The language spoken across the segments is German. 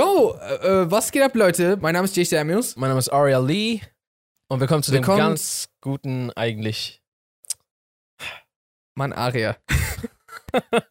Yo, äh, äh, was geht ab, Leute? Mein Name ist Jay Samuels. Mein Name ist Aria Lee und willkommen zu Willkommen- dem ganz guten, eigentlich. Mann, Aria.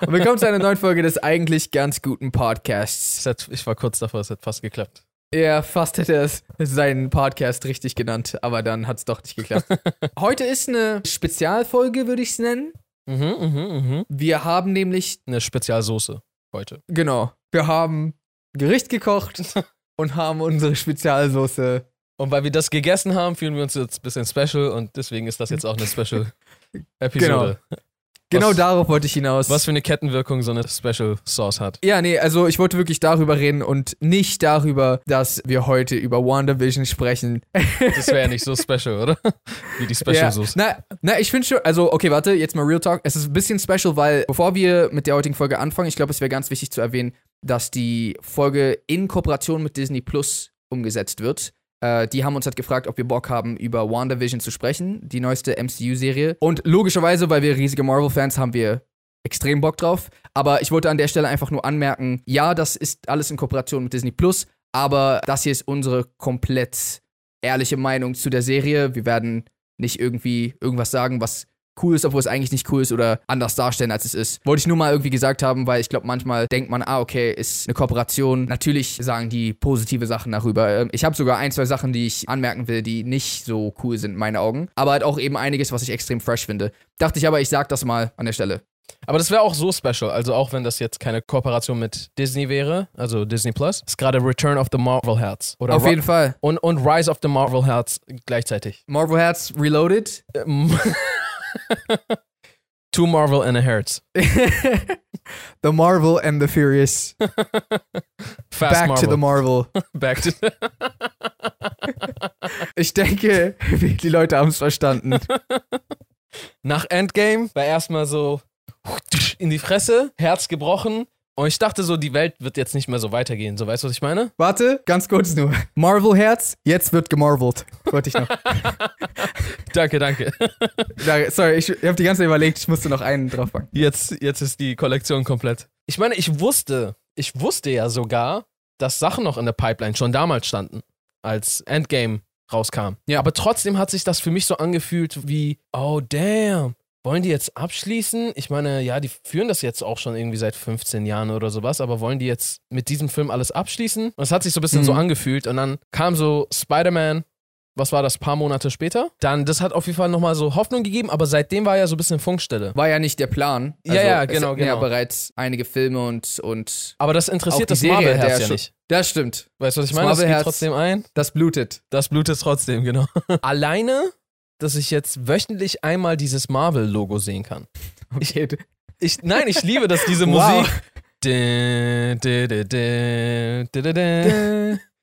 Und willkommen zu einer neuen Folge des eigentlich ganz guten Podcasts. Es hat, ich war kurz davor, es hat fast geklappt. Er fast hätte es seinen Podcast richtig genannt, aber dann hat es doch nicht geklappt. Heute ist eine Spezialfolge, würde ich es nennen. Mhm, mhm, mhm. Wir haben nämlich, Eine Spezialsoße heute. genau, wir haben Gericht gekocht und haben unsere Spezialsoße. Und weil wir das gegessen haben, fühlen wir uns jetzt ein bisschen special und deswegen ist das jetzt auch eine Special-Episode. Genau Was- darauf wollte ich hinaus. Was für eine Kettenwirkung so eine Special Sauce hat. Ja, nee, also ich wollte wirklich darüber reden und nicht darüber, dass wir heute über WandaVision sprechen. Das wäre ja nicht so special, oder? Wie die Special Ja, Sauce. na, na, ich finde schon, also okay, warte, jetzt mal Real Talk. Es ist ein bisschen special, weil bevor wir mit der heutigen Folge anfangen, ich glaube, es wäre ganz wichtig zu erwähnen, dass die Folge in Kooperation mit Disney Plus umgesetzt wird. Äh, die haben uns halt gefragt, ob wir Bock haben, über WandaVision zu sprechen, die neueste MCU-Serie. Und logischerweise, weil wir riesige Marvel-Fans haben wir extrem Bock drauf. Aber ich wollte an der Stelle einfach nur anmerken, ja, das ist alles in Kooperation mit Disney Plus, aber das hier ist unsere komplett ehrliche Meinung zu der Serie. Wir werden nicht irgendwie irgendwas sagen, was cool ist, obwohl es eigentlich nicht cool ist oder anders darstellen, als es ist. Wollte ich nur mal irgendwie gesagt haben, weil ich glaube, manchmal denkt man, ah, okay, ist eine Kooperation. Natürlich sagen die positive Sachen darüber. Ähm, Ich habe sogar ein, zwei Sachen, die ich anmerken will, die nicht so cool sind in meinen Augen. Aber halt auch eben einiges, was ich extrem fresh finde. Dachte ich aber, ich sag das mal an der Stelle. Aber das wäre auch so special. Also auch wenn das jetzt keine Kooperation mit Disney wäre, also Disney Plus, ist gerade Return of the Marvel Herz. Oder Auf Ri- jeden Fall. und, und Rise of the Marvel Herz gleichzeitig. Marvel Herz Reloaded. Two Marvel and a Herz. the Marvel and the Furious. Back Marvel. to the Marvel. Back to Ich denke, die Leute haben es verstanden. Nach Endgame war erstmal so in die Fresse, Herz gebrochen. Und ich dachte so, die Welt wird jetzt nicht mehr so weitergehen. So, weißt du, was ich meine? Warte, ganz kurz nur. Marvel Herz, jetzt wird gemarvelt. Wollte ich noch. Danke, danke. Da- Sorry, ich, ich habe die ganze Zeit überlegt, ich musste noch einen draufpacken. Jetzt, jetzt ist die Kollektion komplett. Ich meine, ich wusste, ich wusste ja sogar, dass Sachen noch in der Pipeline schon damals standen, als Endgame rauskam. Ja. Aber trotzdem hat sich das für mich so angefühlt wie, oh damn, wollen die jetzt abschließen? Ich meine, ja, die führen das jetzt auch schon irgendwie seit 15 Jahren oder sowas, aber wollen die jetzt mit diesem Film alles abschließen? Und es hat sich so ein bisschen Mhm. so angefühlt und dann kam so Spider-Man. Was war das, paar Monate später? Dann, das hat auf jeden Fall nochmal so Hoffnung gegeben, aber seitdem war ja so ein bisschen Funkstelle. War ja nicht der Plan. Also, Ja, ja, es genau, Ja, genau. bereits einige Filme und, und Aber das interessiert das Marvel-Herz ja nicht. Das stimmt. Weißt du, was ich Das meine? Das geht Marvel-Herz- trotzdem ein. Das blutet. Das blutet trotzdem, genau. Alleine, dass ich jetzt wöchentlich einmal dieses Marvel-Logo sehen kann. Okay. Ich, nein, ich liebe das, diese Wow. Musik. Dä, dä.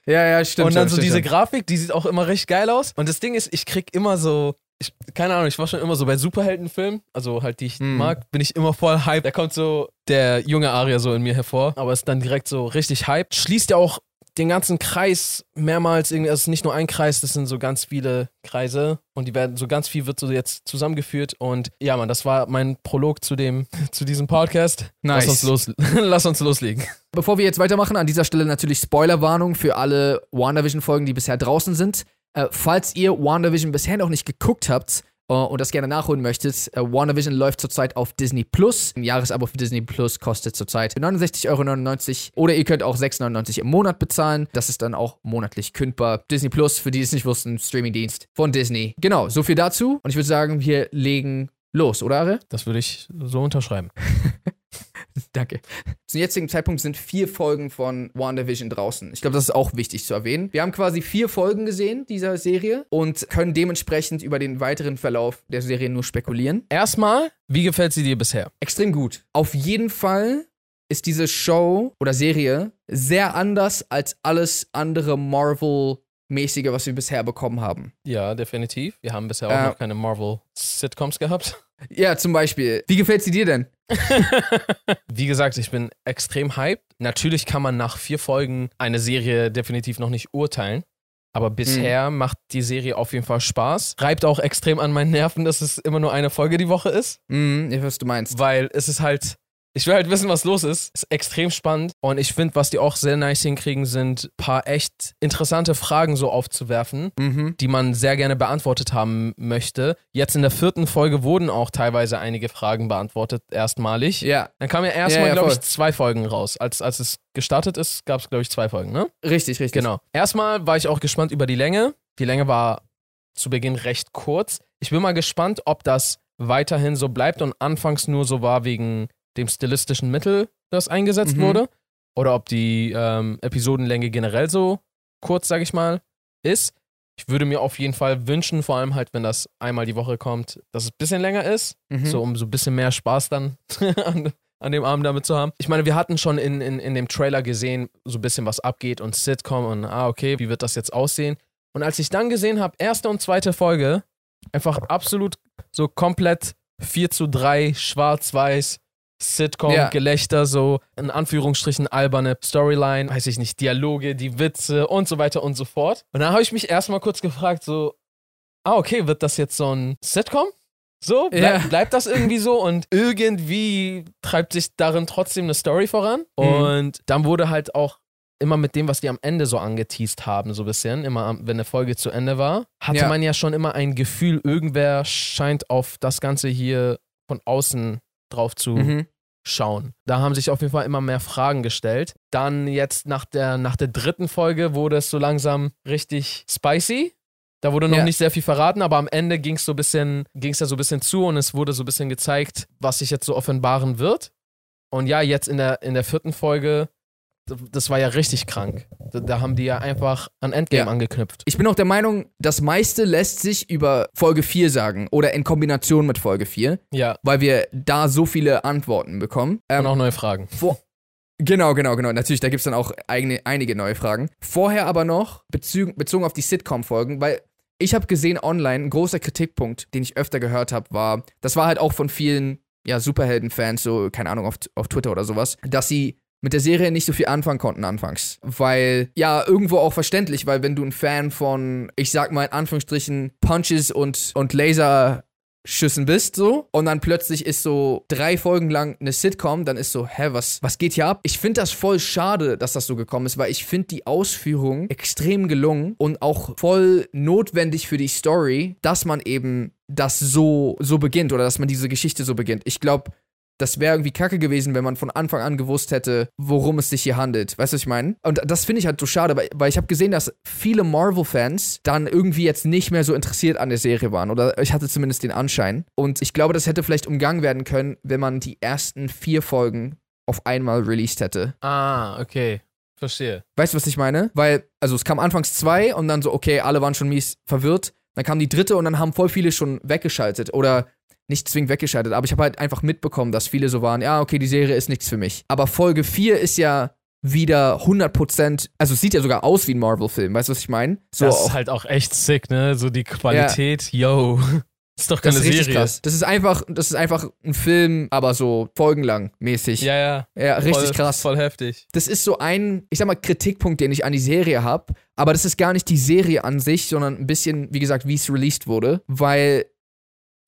Ja, ja, stimmt. Und dann so stimmt diese. Grafik, die sieht auch immer recht geil aus. Und das Ding ist, ich krieg immer so, ich, keine Ahnung, ich war schon immer so bei Superheldenfilmen, also halt die ich Mhm. mag, bin ich immer voll hyped. Da kommt so der junge Aria so in mir hervor, aber ist dann direkt so richtig hyped. Schließt ja auch den ganzen Kreis mehrmals irgendwie, also es ist nicht nur ein Kreis, das sind so ganz viele Kreise und die werden so ganz viel wird so jetzt zusammengeführt und ja, man, das war mein Prolog zu dem zu diesem Podcast. Nice. Lass uns los lass uns loslegen. Bevor wir jetzt weitermachen, an dieser Stelle natürlich Spoilerwarnung für alle WandaVision-Folgen, die bisher draußen sind. Äh, falls ihr WandaVision bisher noch nicht geguckt habt und das gerne nachholen möchtet, äh, WandaVision läuft zurzeit auf Disney Plus. Ein Jahresabo für Disney Plus kostet zurzeit 69,99 Euro oder ihr könnt auch 6,99 im Monat bezahlen. Das ist dann auch monatlich kündbar. Disney Plus, für die es nicht wussten, Streamingdienst von Disney. Genau, so viel dazu. Und ich würde sagen, wir legen los, oder Are? Das würde ich so unterschreiben. Danke. Zum jetzigen Zeitpunkt sind vier Folgen von WandaVision draußen. Ich glaube, das ist auch wichtig zu erwähnen. Wir haben quasi vier Folgen gesehen dieser Serie und können dementsprechend über den weiteren Verlauf der Serie nur spekulieren. Erstmal, wie gefällt sie dir bisher? Extrem gut. Auf jeden Fall ist diese Show oder Serie sehr anders als alles andere Marvel-mäßige, was wir bisher bekommen haben. Ja, definitiv. Wir haben bisher auch Äh, noch keine Marvel-Sitcoms gehabt. Ja, zum Beispiel. Wie gefällt sie dir denn? Wie gesagt, ich bin extrem hyped. Natürlich kann man nach vier Folgen eine Serie definitiv noch nicht urteilen. Aber bisher macht die Serie auf jeden Fall Spaß. Reibt auch extrem an meinen Nerven, dass es immer nur eine Folge die Woche ist. Hm, ich weiß, was du meinst. Weil es ist halt, Ich will halt wissen, was los ist. Ist extrem spannend. Und ich finde, was die auch sehr nice hinkriegen, sind ein paar echt interessante Fragen so aufzuwerfen, Mhm. die man sehr gerne beantwortet haben möchte. Jetzt in der vierten Folge wurden auch teilweise einige Fragen beantwortet, erstmalig. Ja, Dann kam ja erstmal, Ja, ja, glaube ich, zwei Folgen raus. Als, als es gestartet ist, gab es, glaube ich, zwei Folgen, ne? richtig, richtig. Genau. Erstmal war ich auch gespannt über die Länge. Die Länge war zu Beginn recht kurz. Ich bin mal gespannt, ob das weiterhin so bleibt und anfangs nur so war wegen dem stilistischen Mittel, das eingesetzt Mhm. wurde. Oder ob die ähm, Episodenlänge generell so kurz, sag ich mal, ist. Ich würde mir auf jeden Fall wünschen, vor allem halt, wenn das einmal die Woche kommt, dass es ein bisschen länger ist. Mhm. So, um so ein bisschen mehr Spaß dann an, an dem Abend damit zu haben. Ich meine, wir hatten schon in, in, in dem Trailer gesehen, so ein bisschen was abgeht und Sitcom und ah, okay, wie wird das jetzt aussehen? Und als ich dann gesehen habe, erste und zweite Folge, einfach absolut so komplett 4 zu 3, schwarz-weiß, Sitcom, Ja. Gelächter, so in Anführungsstrichen alberne Storyline, weiß ich nicht, Dialoge, die Witze und so weiter und so fort. Und dann habe ich mich erstmal kurz gefragt, so, ah, okay, wird das jetzt so ein Sitcom? So, bleib, Ja. bleibt das irgendwie so und irgendwie treibt sich darin trotzdem eine Story voran. Mhm. Und dann wurde halt auch immer mit dem, was die am Ende so angeteased haben, so ein bisschen, immer wenn eine Folge zu Ende war, hatte Ja. man ja schon immer ein Gefühl, irgendwer scheint auf das Ganze hier von außen drauf zu Mhm. schauen. Da haben sich auf jeden Fall immer mehr Fragen gestellt. Dann jetzt nach der, nach der dritten Folge wurde es so langsam richtig spicy. Da wurde noch Ja. nicht sehr viel verraten, aber am Ende ging es so ein bisschen, ging es ja so ein bisschen zu und es wurde so ein bisschen gezeigt, was sich jetzt so offenbaren wird. Und ja, jetzt in der, in der vierten Folge, das war ja richtig krank. Da, da haben die ja einfach an Endgame Ja. angeknüpft. Ich bin auch der Meinung, das meiste lässt sich über Folge 4 sagen oder in Kombination mit Folge 4, Ja. weil wir da so viele Antworten bekommen. Ähm, Und auch neue Fragen. Vor genau, genau, genau. Natürlich, da gibt es dann auch eigene, einige neue Fragen. Vorher aber noch, bezü bezogen auf die Sitcom-Folgen, weil ich habe gesehen online, ein großer Kritikpunkt, den ich öfter gehört habe, war, das war halt auch von vielen, ja, Superhelden-Fans, so, keine Ahnung, auf, auf Twitter oder sowas, dass sie mit der Serie nicht so viel anfangen konnten anfangs. Weil, ja, irgendwo auch verständlich, weil wenn du ein Fan von, ich sag mal in Anführungsstrichen, Punches und, und Laser bist, so. Und dann plötzlich ist so drei Folgen lang eine Sitcom, dann ist so, hä, was, was geht hier ab? Ich finde das voll schade, dass das so gekommen ist, weil ich finde die Ausführung extrem gelungen und auch voll notwendig für die Story, dass man eben das so, so beginnt oder dass man diese Geschichte so beginnt. Ich glaube, das wäre irgendwie kacke gewesen, wenn man von Anfang an gewusst hätte, worum es sich hier handelt. Weißt du, was ich meine? Und das finde ich halt so schade, weil, weil ich habe gesehen, dass viele Marvel-Fans dann irgendwie jetzt nicht mehr so interessiert an der Serie waren. Oder ich hatte zumindest den Anschein. Und ich glaube, das hätte vielleicht umgangen werden können, wenn man die ersten vier Folgen auf einmal released hätte. Ah, okay. Verstehe. Weißt du, was ich meine? Weil, also es kam anfangs zwei und dann so, okay, alle waren schon mies verwirrt. Dann kam die dritte und dann haben voll viele schon weggeschaltet. Oder nicht zwingend weggeschaltet, aber ich habe halt einfach mitbekommen, dass viele so waren, ja, okay, die Serie ist nichts für mich. Aber Folge 4 ist ja wieder 100%, also es sieht ja sogar aus wie ein Marvel-Film, weißt du, was ich meine? So das ist halt auch echt sick, ne? So die Qualität, yo. Ist doch das keine ist richtig Serie. krass. Das ist einfach, das ist einfach ein Film, aber so folgenlang mäßig. Ja, ja. ja richtig voll, krass. Voll heftig. das ist so ein, ich sag mal, Kritikpunkt, den ich an die Serie habe. Aber das ist gar nicht die Serie an sich, sondern ein bisschen, wie gesagt, wie es released wurde. Weil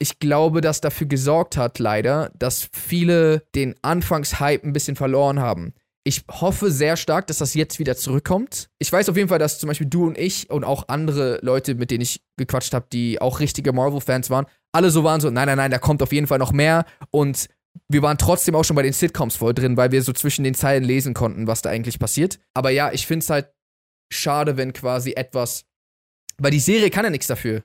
ich glaube, dass dafür gesorgt hat, leider, dass viele den Anfangshype ein bisschen verloren haben. Ich hoffe sehr stark, dass das jetzt wieder zurückkommt. Ich weiß auf jeden Fall, dass zum Beispiel du und ich und auch andere Leute, mit denen ich gequatscht habe, die auch richtige Marvel-Fans waren, alle so waren so, nein, nein, nein, da kommt auf jeden Fall noch mehr. Und wir waren trotzdem auch schon bei den Sitcoms voll drin, weil wir so zwischen den Zeilen lesen konnten, was da eigentlich passiert. Aber ja, ich finde es halt schade, wenn quasi etwas. Weil die Serie kann ja nichts dafür.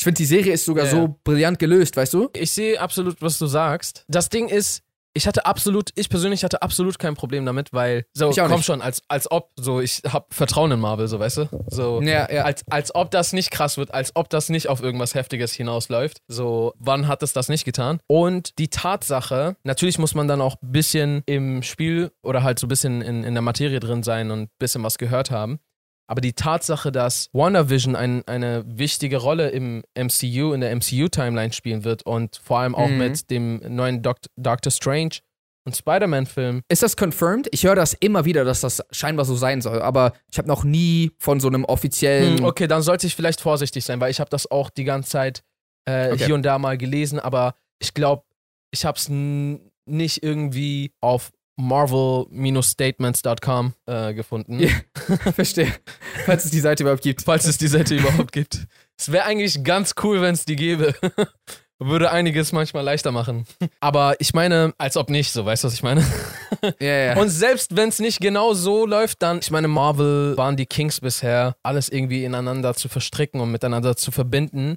Ich finde, die Serie ist sogar Ja. so brillant gelöst, weißt du? Ich sehe absolut, was du sagst. Das Ding ist, ich hatte absolut, ich persönlich hatte absolut kein Problem damit, weil, so, komm nicht. schon, als, als ob, so, ich hab Vertrauen in Marvel, so, weißt du? So, Ja, ja. als, als ob das nicht krass wird, als ob das nicht auf irgendwas Heftiges hinausläuft. So, wann hat es das nicht getan? Und die Tatsache, natürlich muss man dann auch ein bisschen im Spiel oder halt so ein bisschen in, in der Materie drin sein und ein bisschen was gehört haben. Aber die Tatsache, dass WandaVision ein, eine wichtige Rolle im MCU, in der MCU-Timeline spielen wird und vor allem auch Mhm. mit dem neuen Doc Doctor Strange und Spider-Man-Film. Ist das confirmed? Ich höre das immer wieder, dass das scheinbar so sein soll, aber ich habe noch nie von so einem offiziellen. Hm, okay, dann sollte ich vielleicht vorsichtig sein, weil ich habe das auch die ganze Zeit äh, Okay. hier und da mal gelesen, aber ich glaube, ich habe es nicht irgendwie auf marvel-statements.com äh, gefunden. Ja. Verstehe. Falls es die Seite überhaupt gibt. Falls es die Seite überhaupt gibt. Es wäre eigentlich ganz cool, wenn es die gäbe. Würde einiges manchmal leichter machen. Aber ich meine, als ob nicht, so weißt du, was ich meine? Ja, ja. Und selbst wenn es nicht genau so läuft, dann, ich meine, Marvel waren die Kings bisher, alles irgendwie ineinander zu verstricken und miteinander zu verbinden.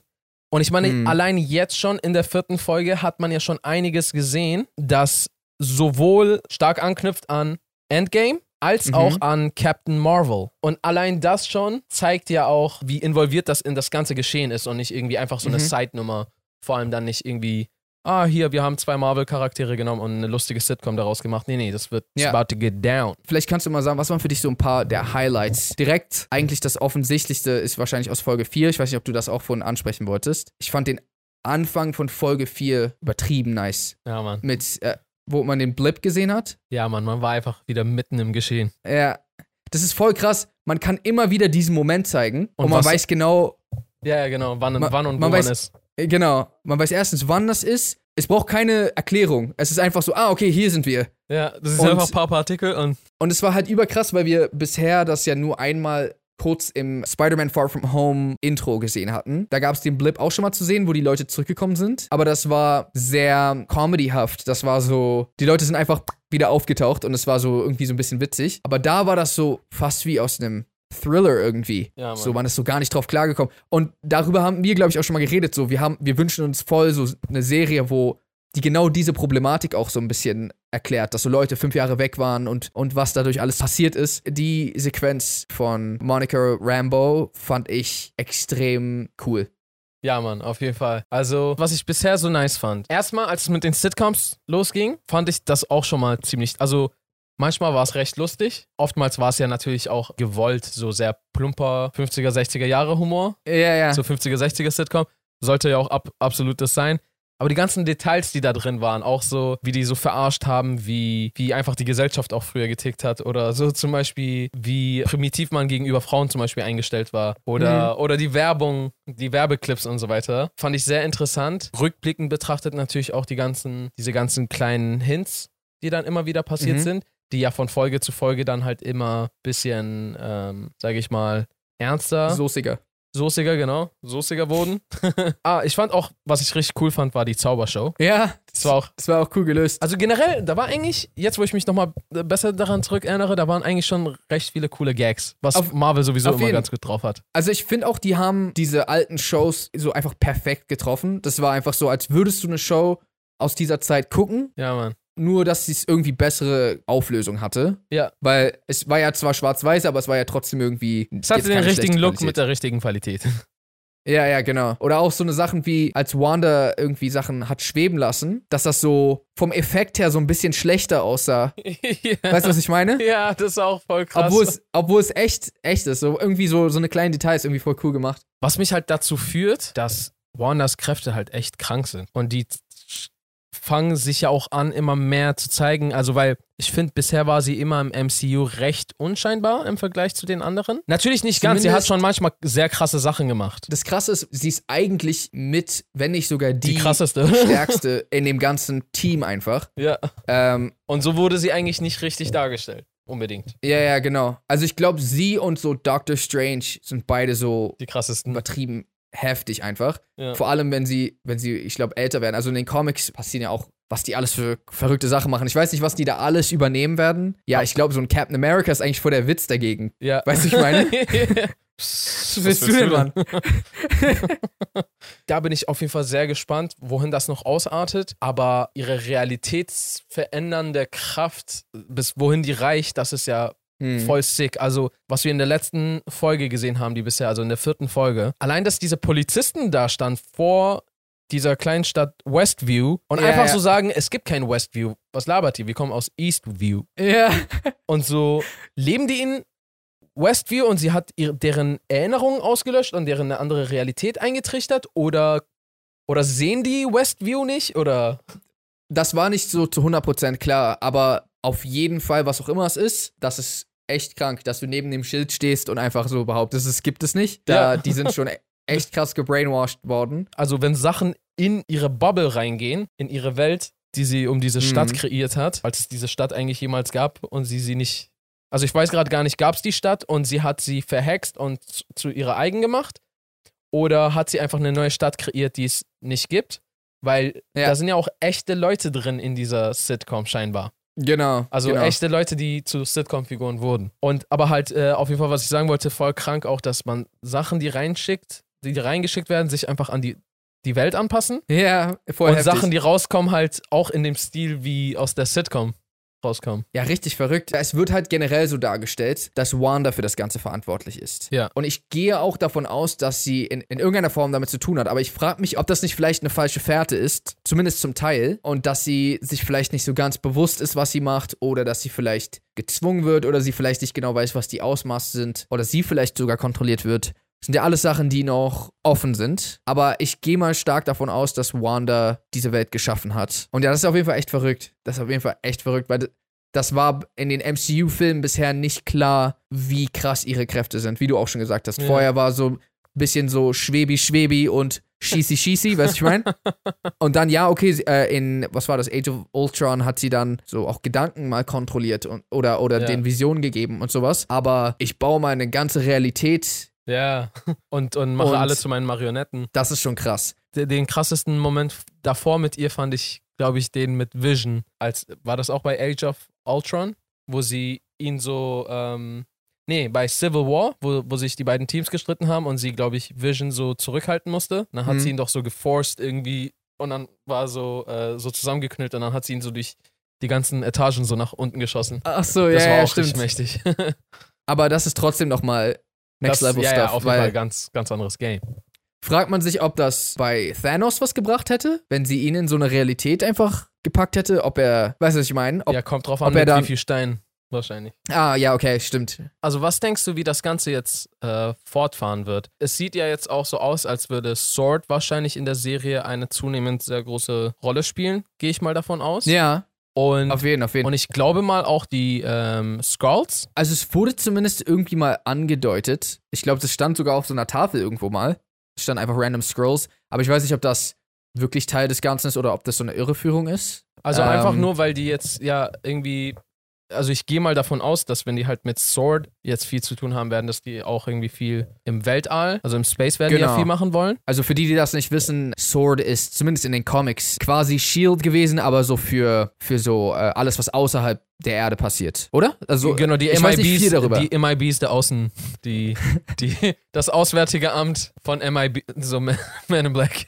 Und ich meine, Mhm. allein jetzt schon in der vierten Folge hat man ja schon einiges gesehen, das sowohl stark anknüpft an Endgame als Mhm. auch an Captain Marvel. Und allein das schon zeigt ja auch, wie involviert das in das ganze Geschehen ist und nicht irgendwie einfach so eine Mhm. Side-Nummer. Vor allem dann nicht irgendwie, ah, hier, wir haben zwei Marvel-Charaktere genommen und eine lustige Sitcom daraus gemacht. Nee, nee, das wird Ja. about to get down. Vielleicht kannst du mal sagen, was waren für dich so ein paar der Highlights? Direkt, eigentlich das Offensichtlichste ist wahrscheinlich aus Folge 4. Ich weiß nicht, ob du das auch vorhin ansprechen wolltest. Ich fand den Anfang von Folge 4 übertrieben nice. Ja, Mann. Mit, äh, wo man den Blip gesehen hat. Ja, Mann, man war einfach wieder mitten im Geschehen. Ja. Das ist voll krass. Man kann immer wieder diesen Moment zeigen und, Und man weiß genau, Ja, ja, genau, wann, Ma- wann und wo man man, weiß- ist. äh, genau, man weiß erstens, wann das ist. Es braucht keine Erklärung. Es ist einfach so, ah, okay, hier sind wir. Ja, das ist Und- einfach ein paar Partikel und Und es war halt überkrass, weil wir bisher das ja nur einmal kurz im Spider-Man Far From Home Intro gesehen hatten. Da gab es den Blip auch schon mal zu sehen, wo die Leute zurückgekommen sind. Aber das war sehr comedyhaft. Das war so, die Leute sind einfach wieder aufgetaucht und es war so irgendwie so ein bisschen witzig. Aber da war das so fast wie aus einem Thriller irgendwie. Ja, so, man ist so gar nicht drauf klargekommen. Und darüber haben wir, glaube ich, auch schon mal geredet. So, wir haben, wir wünschen uns voll so eine Serie, wo die genau diese Problematik auch so ein bisschen erklärt, dass so Leute fünf Jahre weg waren und, und was dadurch alles passiert ist. Die Sequenz von Monica Rambo fand ich extrem cool. Ja, Mann, auf jeden Fall. Also, was ich bisher so nice fand. Erstmal, als es mit den Sitcoms losging, fand ich das auch schon mal ziemlich. Also, manchmal war es recht lustig. Oftmals war es ja natürlich auch gewollt, so sehr plumper 50er, 60er Jahre Humor. Ja, ja. So 50er, 60er Sitcom. Sollte ja auch ab, absolut das sein. Aber die ganzen Details, die da drin waren, auch so, wie die so verarscht haben, wie, wie einfach die Gesellschaft auch früher getickt hat. Oder so zum Beispiel, wie primitiv man gegenüber Frauen zum Beispiel eingestellt war. Oder, oder die Werbung, die Werbeclips und so weiter. Fand ich sehr interessant. Rückblickend betrachtet natürlich auch die ganzen, diese ganzen kleinen Hints, die dann immer wieder passiert Mhm. sind, die ja von Folge zu Folge dann halt immer bisschen, ähm, sage ich mal, ernster Soßiger. Soßiger, genau, soßiger wurden. ah, ich fand auch, was ich richtig cool fand, war die Zaubershow. Ja, Das war auch, das war auch cool gelöst. also generell, da war eigentlich, jetzt wo ich mich nochmal besser daran zurückerinnere, da waren eigentlich schon recht viele coole Gags, was Auf- Marvel sowieso immer jeden. ganz gut drauf hat. Also ich finde auch, die haben diese alten Shows so einfach perfekt getroffen. Das war einfach so, als würdest du eine Show aus dieser Zeit gucken, Ja, Mann. Nur dass es irgendwie bessere Auflösung hatte. Ja. Weil es war ja zwar schwarz-weiß, aber es war ja trotzdem irgendwie. Es hatte den richtigen Look mit der richtigen Qualität. Ja, ja, genau. Oder auch so eine Sachen wie, als Wanda irgendwie Sachen hat schweben lassen, dass das so vom Effekt her so ein bisschen schlechter aussah. ja. Weißt du, was ich meine? Ja, das ist auch voll krass. Obwohl es, obwohl es echt, echt ist. So irgendwie so, so eine kleine Details irgendwie voll cool gemacht. Was mich halt dazu führt, dass Warners Kräfte halt echt krank sind. Und die fangen sich ja auch an, immer mehr zu zeigen. Also, weil ich finde, bisher war sie immer im MCU recht unscheinbar im Vergleich zu den anderen. Natürlich nicht ganz, sie hat Zumindest- schon manchmal sehr krasse Sachen gemacht. Das Krasse ist, sie ist eigentlich mit, wenn nicht sogar die, Die krasseste. stärkste in dem ganzen Team einfach. ja. Ähm, Und so wurde sie eigentlich nicht richtig dargestellt. Unbedingt. ja, ja, genau. Also ich glaube, sie und so Doctor Strange sind beide so Die krassesten. übertrieben heftig einfach. Ja. Vor allem, wenn sie, wenn sie, ich glaube, älter werden. Also in den Comics passieren ja auch, was die alles für verrückte Sachen machen. Ich weiß nicht, was die da alles übernehmen werden. Ja, ich glaube, so ein Captain America ist eigentlich voll der Witz dagegen. Ja. Weißt du, ich meine? Was willst du denn, Mann? da bin ich auf jeden Fall sehr gespannt, wohin das noch ausartet. Aber ihre realitätsverändernde Kraft, bis wohin die reicht, das ist ja Hm. voll sick. Also, was wir in der letzten Folge gesehen haben, die bisher, also in der vierten Folge, allein, dass diese Polizisten da stand vor dieser kleinen Stadt Westview und Ja, einfach ja. so sagen, es gibt kein Westview. Was labert ihr? Wir kommen aus Eastview. Ja. Und so leben die in Westview und sie hat ihre, deren Erinnerungen ausgelöscht und deren eine andere Realität eingetrichtert oder, oder sehen die Westview nicht oder Das war nicht so zu 100% klar, aber auf jeden Fall, was auch immer es ist, das ist echt krank, dass du neben dem Schild stehst und einfach so behauptest, es gibt es nicht. Da, Ja. Die sind schon e- echt krass gebrainwashed worden. also wenn Sachen in ihre Bubble reingehen, in ihre Welt, die sie um diese Stadt Mhm. kreiert hat, als es diese Stadt eigentlich jemals gab und sie sie nicht. Also ich weiß gerade gar nicht, gab es die Stadt und sie hat sie verhext und zu- zu ihrer eigen gemacht? Oder hat sie einfach eine neue Stadt kreiert, die es nicht gibt? Weil Ja. da sind ja auch echte Leute drin in dieser Sitcom scheinbar. Genau. Also genau. echte Leute, die zu Sitcom-Figuren wurden. Und aber halt äh, auf jeden Fall, was ich sagen wollte, voll krank auch, dass man Sachen, die reinschickt, die reingeschickt werden, sich einfach an die, die Welt anpassen. Ja, voll und heftig. Sachen, die rauskommen, halt auch in dem Stil wie aus der Sitcom rauskommen. Ja, richtig verrückt. Es wird halt generell so dargestellt, dass Wanda für das Ganze verantwortlich ist. Ja. Und ich gehe auch davon aus, dass sie in, in irgendeiner Form damit zu tun hat. Aber ich frage mich, ob das nicht vielleicht eine falsche Fährte ist, zumindest zum Teil. Und dass sie sich vielleicht nicht so ganz bewusst ist, was sie macht. Oder dass sie vielleicht gezwungen wird. Oder sie vielleicht nicht genau weiß, was die Ausmaße sind. Oder sie vielleicht sogar kontrolliert wird. Das sind ja alles Sachen, die noch offen sind. Aber ich gehe mal stark davon aus, dass Wanda diese Welt geschaffen hat. Und ja, das ist auf jeden Fall echt verrückt. Das ist auf jeden Fall echt verrückt, weil das war in den MCU-Filmen bisher nicht klar, wie krass ihre Kräfte sind, wie du auch schon gesagt hast. Ja. Vorher war so ein bisschen so schwebi, schwebi und schießi, schießi, weißt du, ich mein? Und dann, ja, okay, äh, in, was war das, Age of Ultron hat sie dann so auch Gedanken mal kontrolliert und, oder, oder Ja. den Visionen gegeben und sowas. Aber ich baue meine ganze Realität, Ja. Und, und mache Und- alle zu meinen Marionetten. das ist schon krass. Den, den krassesten Moment davor mit ihr fand ich, glaube ich, den mit Vision. Als, war das auch bei Age of Ultron, wo sie ihn so, ähm, nee, bei Civil War, wo, wo sich die beiden Teams gestritten haben und sie, glaube ich, Vision so zurückhalten musste. Dann hat Mhm. sie ihn doch so geforced irgendwie und dann war so, äh, so zusammengeknüllt und dann hat sie ihn so durch die ganzen Etagen so nach unten geschossen. Ach so, Das ja, war ja, auch stimmt. richtig mächtig. Aber das ist trotzdem nochmal Next das, Level ja, Stuff. ja, auf jeden Fall ganz, ganz anderes Game. Fragt man sich, ob das bei Thanos was gebracht hätte, wenn sie ihn in so eine Realität einfach gepackt hätte, ob er, weißt du, was ich meine? Ob, ja, kommt drauf an, er mit dann- wie viel Stein wahrscheinlich. Ah, ja, okay, stimmt. Also was denkst du, wie das Ganze jetzt äh, fortfahren wird? Es sieht ja jetzt auch so aus, als würde Sword wahrscheinlich in der Serie eine zunehmend sehr große Rolle spielen, gehe ich mal davon aus. Ja, Und, auf jeden, auf jeden. und ich glaube mal auch die ähm, Skrulls. Also es wurde zumindest irgendwie mal angedeutet. Ich glaube, das stand sogar auf so einer Tafel irgendwo mal. Es stand einfach Random Scrolls. Aber ich weiß nicht, ob das wirklich Teil des Ganzen ist oder ob das so eine Irreführung ist. Also Ähm. einfach nur, weil die jetzt ja irgendwie, also ich gehe mal davon aus, dass wenn die halt mit Sword jetzt viel zu tun haben werden, dass die auch irgendwie viel im Weltall, also im Space werden die ja Genau. viel machen wollen. Also für die, die das nicht wissen, Sword ist zumindest in den Comics quasi Shield gewesen, aber so für, für so äh, alles, was außerhalb der Erde passiert. Oder? Also genau, die MIBs, die MIBs der Außen, die, die, das Auswärtige Amt von MIB, so Man Man in Black.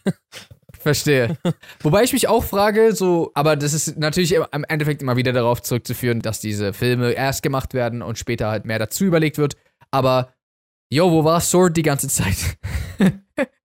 Verstehe. Wobei ich mich auch frage, so, aber das ist natürlich im Endeffekt immer wieder darauf zurückzuführen, dass diese Filme erst gemacht werden und später halt mehr dazu überlegt wird. Aber, yo, wo war Sword die ganze Zeit?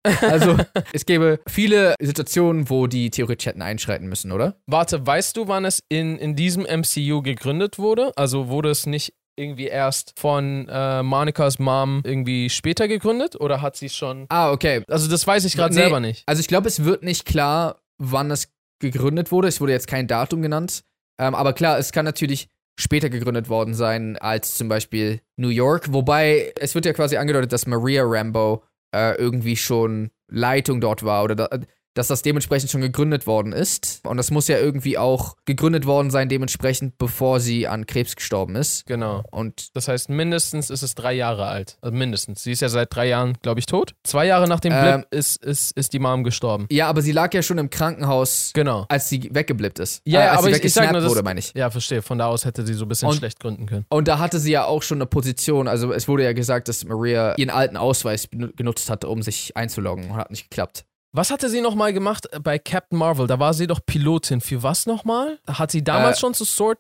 also, es gäbe viele Situationen, wo die theoretisch hätten einschreiten müssen, oder? Warte, weißt du, wann es in, in diesem MCU gegründet wurde? Also wurde es nicht irgendwie erst von äh, Monikas Mom irgendwie später gegründet oder hat sie schon. Ah, okay. Also das weiß ich gerade Nee. selber nicht. Also, ich glaube, es wird nicht klar, wann es gegründet wurde. Es wurde jetzt kein Datum genannt. Ähm, aber klar, es kann natürlich später gegründet worden sein als zum Beispiel New York. Wobei es wird ja quasi angedeutet, dass Maria Rambo äh, irgendwie schon Leitung dort war oder da, dass das dementsprechend schon gegründet worden ist. Und das muss ja irgendwie auch gegründet worden sein, dementsprechend, bevor sie an Krebs gestorben ist. Genau. Und Das heißt, mindestens ist es drei Jahre alt. Also mindestens. Sie ist ja seit drei Jahren, glaube ich, tot. Zwei Jahre nach dem Ähm. Blip ist, ist, ist die Mom gestorben. ja, aber sie lag ja schon im Krankenhaus, Genau. als sie weggeblippt ist. Ja, äh, als aber sie ich- ich sag nur, das- wurde, meine ich. Ja, verstehe. Von da aus hätte sie so ein bisschen Und- schlecht gründen können. Und da hatte sie ja auch schon eine Position, also es wurde ja gesagt, dass Maria ihren alten Ausweis genutzt hatte, um sich einzuloggen und hat nicht geklappt. Was hatte sie nochmal gemacht bei Captain Marvel? Da war sie doch Pilotin. Für was nochmal? Hat sie damals Äh. schon zu Sword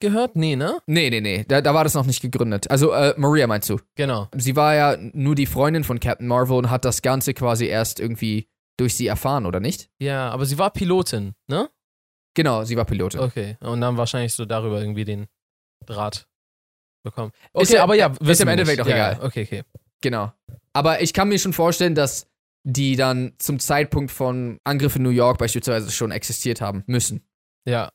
gehört? Nee, ne? Nee, nee, nee, da, da war das noch nicht gegründet. Also äh, Maria meinst du? Genau. Sie war ja nur die Freundin von Captain Marvel und hat das Ganze quasi erst irgendwie durch sie erfahren, oder nicht? Ja, aber sie war Pilotin, ne? Genau, sie war Pilotin. Okay. Und dann wahrscheinlich so darüber irgendwie den Draht bekommen. Ist Okay, ja- aber ja, ist im Endeffekt auch ja, egal. Okay, okay. Genau. Aber ich kann mir schon vorstellen, dass die dann zum Zeitpunkt von Angriff in New York beispielsweise schon existiert haben müssen. Ja.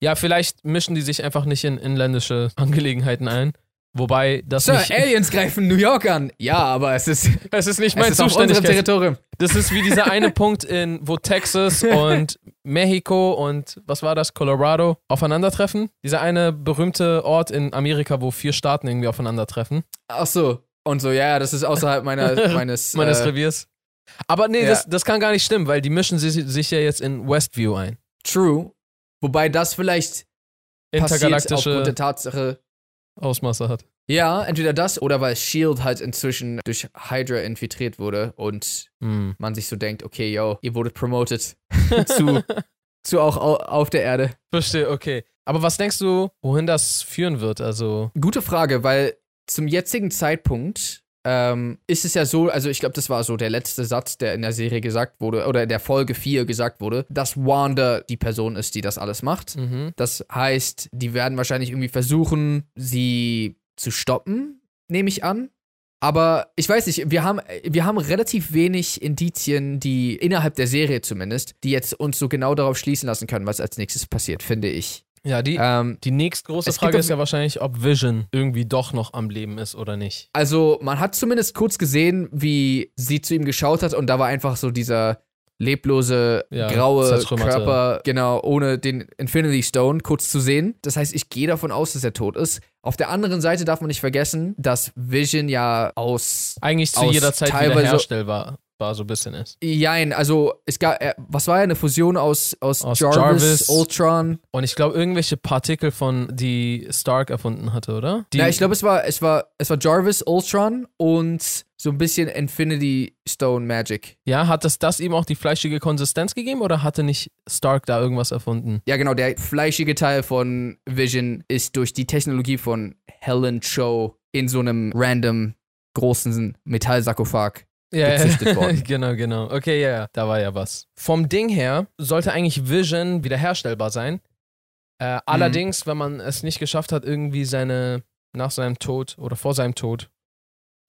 Ja, vielleicht mischen die sich einfach nicht in inländische Angelegenheiten ein, Wobei das Sir, nicht, Aliens greifen New York an. Ja, aber es ist, es ist nicht mein Zuständigkeit. Territorium. Das ist wie dieser eine Punkt, in, wo Texas und Mexiko und was war das, Colorado aufeinandertreffen. Dieser eine berühmte Ort in Amerika, wo vier Staaten irgendwie aufeinandertreffen. Ach so. Und so, ja, das ist außerhalb meiner, meines. Meines äh, Reviers. Aber nee, ja. das, das kann gar nicht stimmen, weil die mischen sich, sich ja jetzt in Westview ein. True. Wobei das vielleicht passiert aufgrund Intergalaktische der Tatsache. Ausmaße hat. Ja, entweder das oder weil Shield halt inzwischen durch Hydra infiltriert wurde und Hm. man sich so denkt, okay, yo, ihr wurdet promoted zu, zu auch au auf der Erde. Verstehe, okay. Aber was denkst du, wohin das führen wird? Also, Gute Frage, weil zum jetzigen Zeitpunkt ähm, ist es ja so, also ich glaube, das war so der letzte Satz, der in der Serie gesagt wurde, oder in der Folge 4 gesagt wurde, dass Wanda die Person ist, die das alles macht. mhm. Das heißt, die werden wahrscheinlich irgendwie versuchen, sie zu stoppen, nehme ich an. Aber ich weiß nicht, wir haben, wir haben relativ wenig Indizien, die innerhalb der Serie zumindest, die jetzt uns so genau darauf schließen lassen können, was als nächstes passiert, finde ich. Ja, die, Ähm, die nächstgroße Frage ist ja wahrscheinlich, ob Vision irgendwie doch noch am Leben ist oder nicht. also, man hat zumindest kurz gesehen, wie sie zu ihm geschaut hat und da war einfach so dieser leblose, Ja, graue. Körper, genau, ohne den Infinity Stone kurz zu sehen. Das heißt, ich gehe davon aus, dass er tot ist. Auf der anderen Seite darf man nicht vergessen, dass Vision ja aus Eigentlich zu Aus jeder Zeit teilweise- wiederherstellbar war, so ein bisschen ist. Jein, also es gab, äh, was war ja eine Fusion aus, aus, Aus Jarvis, Jarvis. Ultron? Und ich glaube, irgendwelche Partikel von, die Stark erfunden hatte, oder? Die, Ja, ich glaube, es war, es war, es war Jarvis, Ultron und so ein bisschen Infinity Stone Magic. ja, hat das, das ihm auch die fleischige Konsistenz gegeben oder hatte nicht Stark da irgendwas erfunden? Ja, genau, der fleischige Teil von Vision ist durch die Technologie von Helen Cho in so einem random großen Metallsarkophag. Ja, gezüchtet worden. genau, genau. Okay, ja, ja, da war ja was. Vom Ding her sollte eigentlich Vision wiederherstellbar sein. Äh, allerdings, wenn man es nicht geschafft hat, irgendwie seine, nach seinem Tod oder vor seinem Tod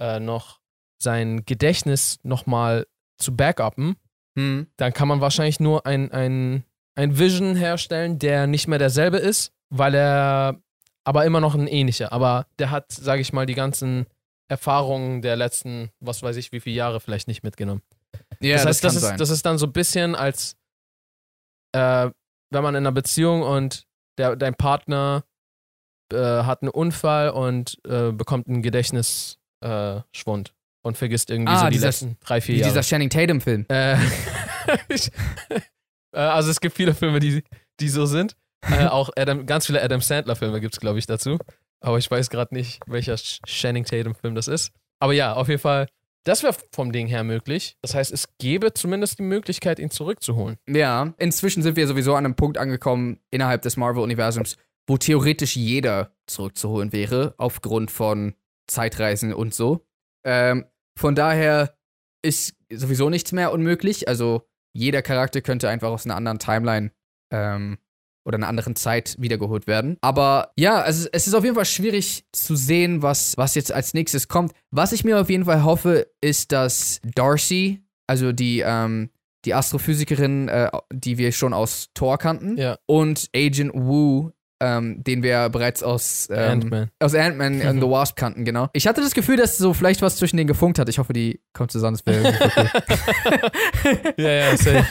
äh, noch sein Gedächtnis nochmal zu backuppen, Hm. dann kann man wahrscheinlich nur ein, ein, ein Vision herstellen, der nicht mehr derselbe ist, weil er aber immer noch ein ähnlicher. Aber der hat, sage ich mal, die ganzen Erfahrungen der letzten, was weiß ich, wie viele Jahre vielleicht nicht mitgenommen. Ja, das heißt, das, sein. ist, das ist dann so ein bisschen als, äh, wenn man in einer Beziehung und der, dein Partner äh, hat einen Unfall und äh, bekommt einen Gedächtnisschwund äh, und vergisst irgendwie Ah, so die dieser- letzten drei, vier Wie Jahre. dieser Channing Tatum-Film. Äh, äh, also es gibt viele Filme, die, die so sind. Auch Adam, ganz viele Adam Sandler-Filme gibt es, glaube ich, dazu. Aber ich weiß gerade nicht, welcher Sh- Channing Tatum-Film das ist. Aber ja, auf jeden Fall, das wäre vom Ding her möglich. Das heißt, es gäbe zumindest die Möglichkeit, ihn zurückzuholen. Ja, inzwischen sind wir sowieso an einem Punkt angekommen innerhalb des Marvel-Universums, wo theoretisch jeder zurückzuholen wäre, aufgrund von Zeitreisen und so. Ähm, von daher ist sowieso nichts mehr unmöglich. Also jeder Charakter könnte einfach aus einer anderen Timeline ähm, oder einer anderen Zeit wiedergeholt werden. Aber ja, also es ist auf jeden Fall schwierig zu sehen, was, was jetzt als nächstes kommt. Was ich mir auf jeden Fall hoffe, ist, dass Darcy, also die, ähm, die Astrophysikerin, äh, die wir schon aus Thor kannten, Ja. und Agent Wu, ähm, den wir bereits aus ähm, Ant-Man. aus Ant-Man and the Wasp kannten, genau. Ich hatte das Gefühl, dass so vielleicht was zwischen denen gefunkt hat. Ich hoffe, die kommt zusammen. Das wäre cool. ja, ja, safe.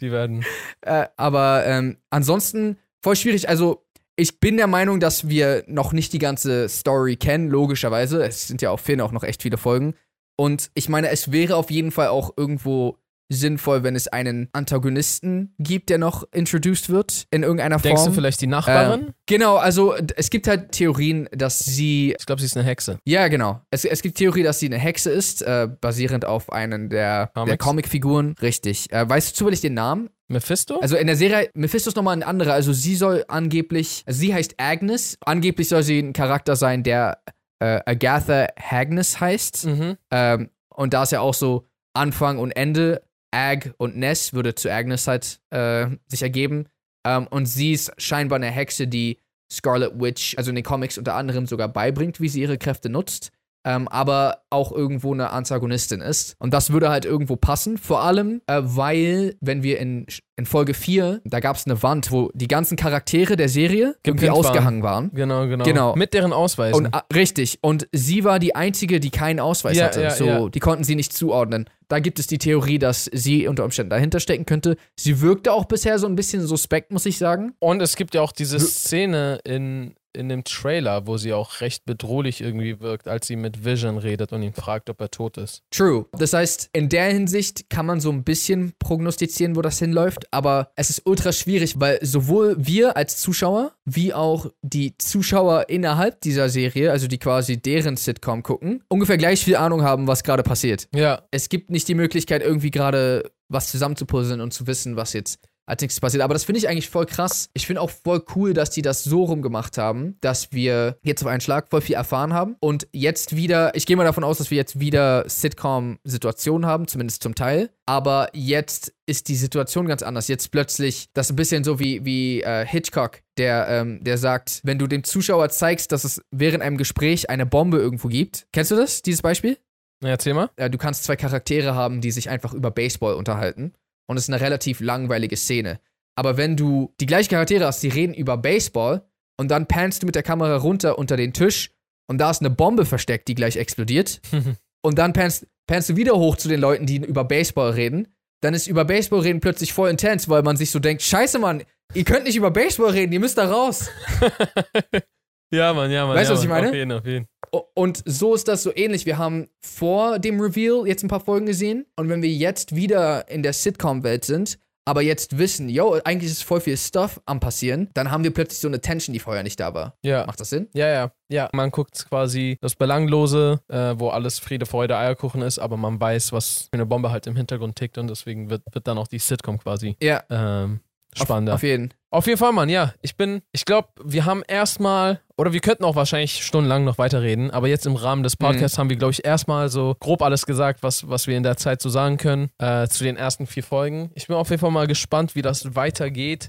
Die werden. äh, aber ähm, ansonsten voll schwierig. Also ich bin der Meinung, dass wir noch nicht die ganze Story kennen, logischerweise. Es sind ja auf Finn auch noch echt viele Folgen. Und ich meine, es wäre auf jeden Fall auch irgendwo sinnvoll, wenn es einen Antagonisten gibt, der noch introduced wird in irgendeiner Denkst Form. du vielleicht die Nachbarin? Ähm, genau, also es gibt halt Theorien, dass sie ich glaube, sie ist eine Hexe. Ja, genau. Es, es gibt Theorie, dass sie eine Hexe ist, äh, basierend auf einen der, Comics? der Comicfiguren. Richtig. Äh, weißt du zufällig den Namen? Mephisto? Also in der Serie, Mephisto ist nochmal ein anderer. Also sie soll angeblich, also sie heißt Agnes. Angeblich soll sie ein Charakter sein, der äh, Agatha Agnes heißt. mhm. Ähm, und da ist ja auch so Anfang und Ende, Ag und Ness würde zu Agnes halt äh, sich ergeben. Ähm, und sie ist scheinbar eine Hexe, die Scarlet Witch, also in den Comics unter anderem sogar beibringt, wie sie ihre Kräfte nutzt. Ähm, aber auch irgendwo eine Antagonistin ist. Und das würde halt irgendwo passen, vor allem, äh, weil, wenn wir in, in Folge 4, da gab es eine Wand, wo die ganzen Charaktere der Serie irgendwie waren. ausgehangen waren. Genau, genau. Genau. Mit deren Ausweisen. Und ah, richtig. Und sie war die einzige, die keinen Ausweis Ja, hatte. ja, so, ja. die konnten sie nicht zuordnen. Da gibt es die Theorie, dass sie unter Umständen dahinter stecken könnte. Sie wirkte auch bisher so ein bisschen suspekt, muss ich sagen. Und es gibt ja auch diese Szene in, in dem Trailer, wo sie auch recht bedrohlich irgendwie wirkt, als sie mit Vision redet und ihn fragt, ob er tot ist. True. Das heißt, in der Hinsicht kann man so ein bisschen prognostizieren, wo das hinläuft, aber es ist ultra schwierig, weil sowohl wir als Zuschauer wie auch die Zuschauer innerhalb dieser Serie, also die quasi deren Sitcom gucken, ungefähr gleich viel Ahnung haben, was gerade passiert. Ja, Es gibt nicht die Möglichkeit, irgendwie gerade was zusammenzupuzzeln und zu wissen, was jetzt als nächstes passiert. Aber das finde ich eigentlich voll krass. Ich finde auch voll cool, dass die das so rumgemacht haben, dass wir jetzt auf einen Schlag voll viel erfahren haben und jetzt wieder, ich gehe mal davon aus, dass wir jetzt wieder Sitcom-Situationen haben, zumindest zum Teil. Aber jetzt ist die Situation ganz anders. Jetzt plötzlich, das ist ein bisschen so wie, wie äh, Hitchcock, der, ähm, der sagt, wenn du dem Zuschauer zeigst, dass es während einem Gespräch eine Bombe irgendwo gibt. Kennst du das, dieses Beispiel? Na, erzähl mal. äh, du kannst zwei Charaktere haben, die sich einfach über Baseball unterhalten. Und es ist eine relativ langweilige Szene. Aber wenn du die gleichen Charaktere hast, die reden über Baseball und dann pannst du mit der Kamera runter unter den Tisch und da ist eine Bombe versteckt, die gleich explodiert. und dann pannst, pannst du wieder hoch zu den Leuten, die über Baseball reden. Dann ist über Baseball reden plötzlich voll intens, weil man sich so denkt, scheiße Mann, ihr könnt nicht über Baseball reden, ihr müsst da raus. ja, Mann, ja, Mann. Weißt du, ja, was ich meine? Auf jeden, auf jeden. Und so ist das so ähnlich. Wir haben vor dem Reveal jetzt ein paar Folgen gesehen. Und wenn wir jetzt wieder in der Sitcom-Welt sind, aber jetzt wissen, yo, eigentlich ist voll viel Stuff am passieren, dann haben wir plötzlich so eine Tension, die vorher nicht da war. Ja. Macht das Sinn? Ja, ja, ja. Man guckt quasi das Belanglose, äh, wo alles Friede, Freude, Eierkuchen ist, aber man weiß, was für eine Bombe halt im Hintergrund tickt und deswegen wird, wird dann auch die Sitcom quasi Ja. ähm, spannender. Auf jeden. Auf jeden Fall, Mann, ja. Ich bin, ich glaube, wir haben erstmal, oder wir könnten auch wahrscheinlich stundenlang noch weiterreden, aber jetzt im Rahmen des Podcasts haben wir, glaube ich, erstmal so grob alles gesagt, was, was wir in der Zeit so sagen können, äh, zu den ersten vier Folgen. Ich bin auf jeden Fall mal gespannt, wie das weitergeht.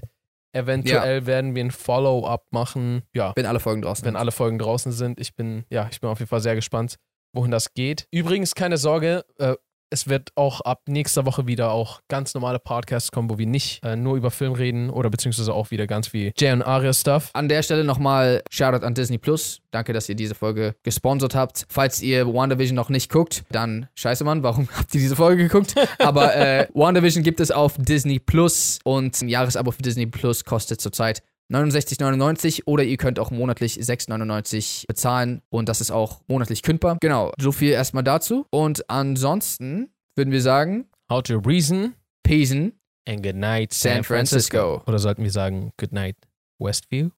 Eventuell werden wir ein Follow-up machen, ja, Wenn alle Folgen draußen wenn sind. alle Folgen draußen sind. Ich bin, ja, ich bin auf jeden Fall sehr gespannt, wohin das geht. Übrigens, keine Sorge, äh, es wird auch ab nächster Woche wieder auch ganz normale Podcasts kommen, wo wir nicht äh, nur über Film reden oder beziehungsweise auch wieder ganz viel Jay und Aria Stuff. An der Stelle nochmal Shoutout an Disney Plus. Danke, dass ihr diese Folge gesponsert habt. Falls ihr WandaVision noch nicht guckt, dann scheiße Mann, warum habt ihr diese Folge geguckt? Aber äh, WandaVision gibt es auf Disney Plus und ein Jahresabo für Disney Plus kostet zurzeit 69,99 oder ihr könnt auch monatlich 6,99 bezahlen und das ist auch monatlich kündbar. Genau, so viel erstmal dazu. Und ansonsten würden wir sagen, How to Reason Peace and Good Night San Francisco. Oder sollten wir sagen Good Night Westview?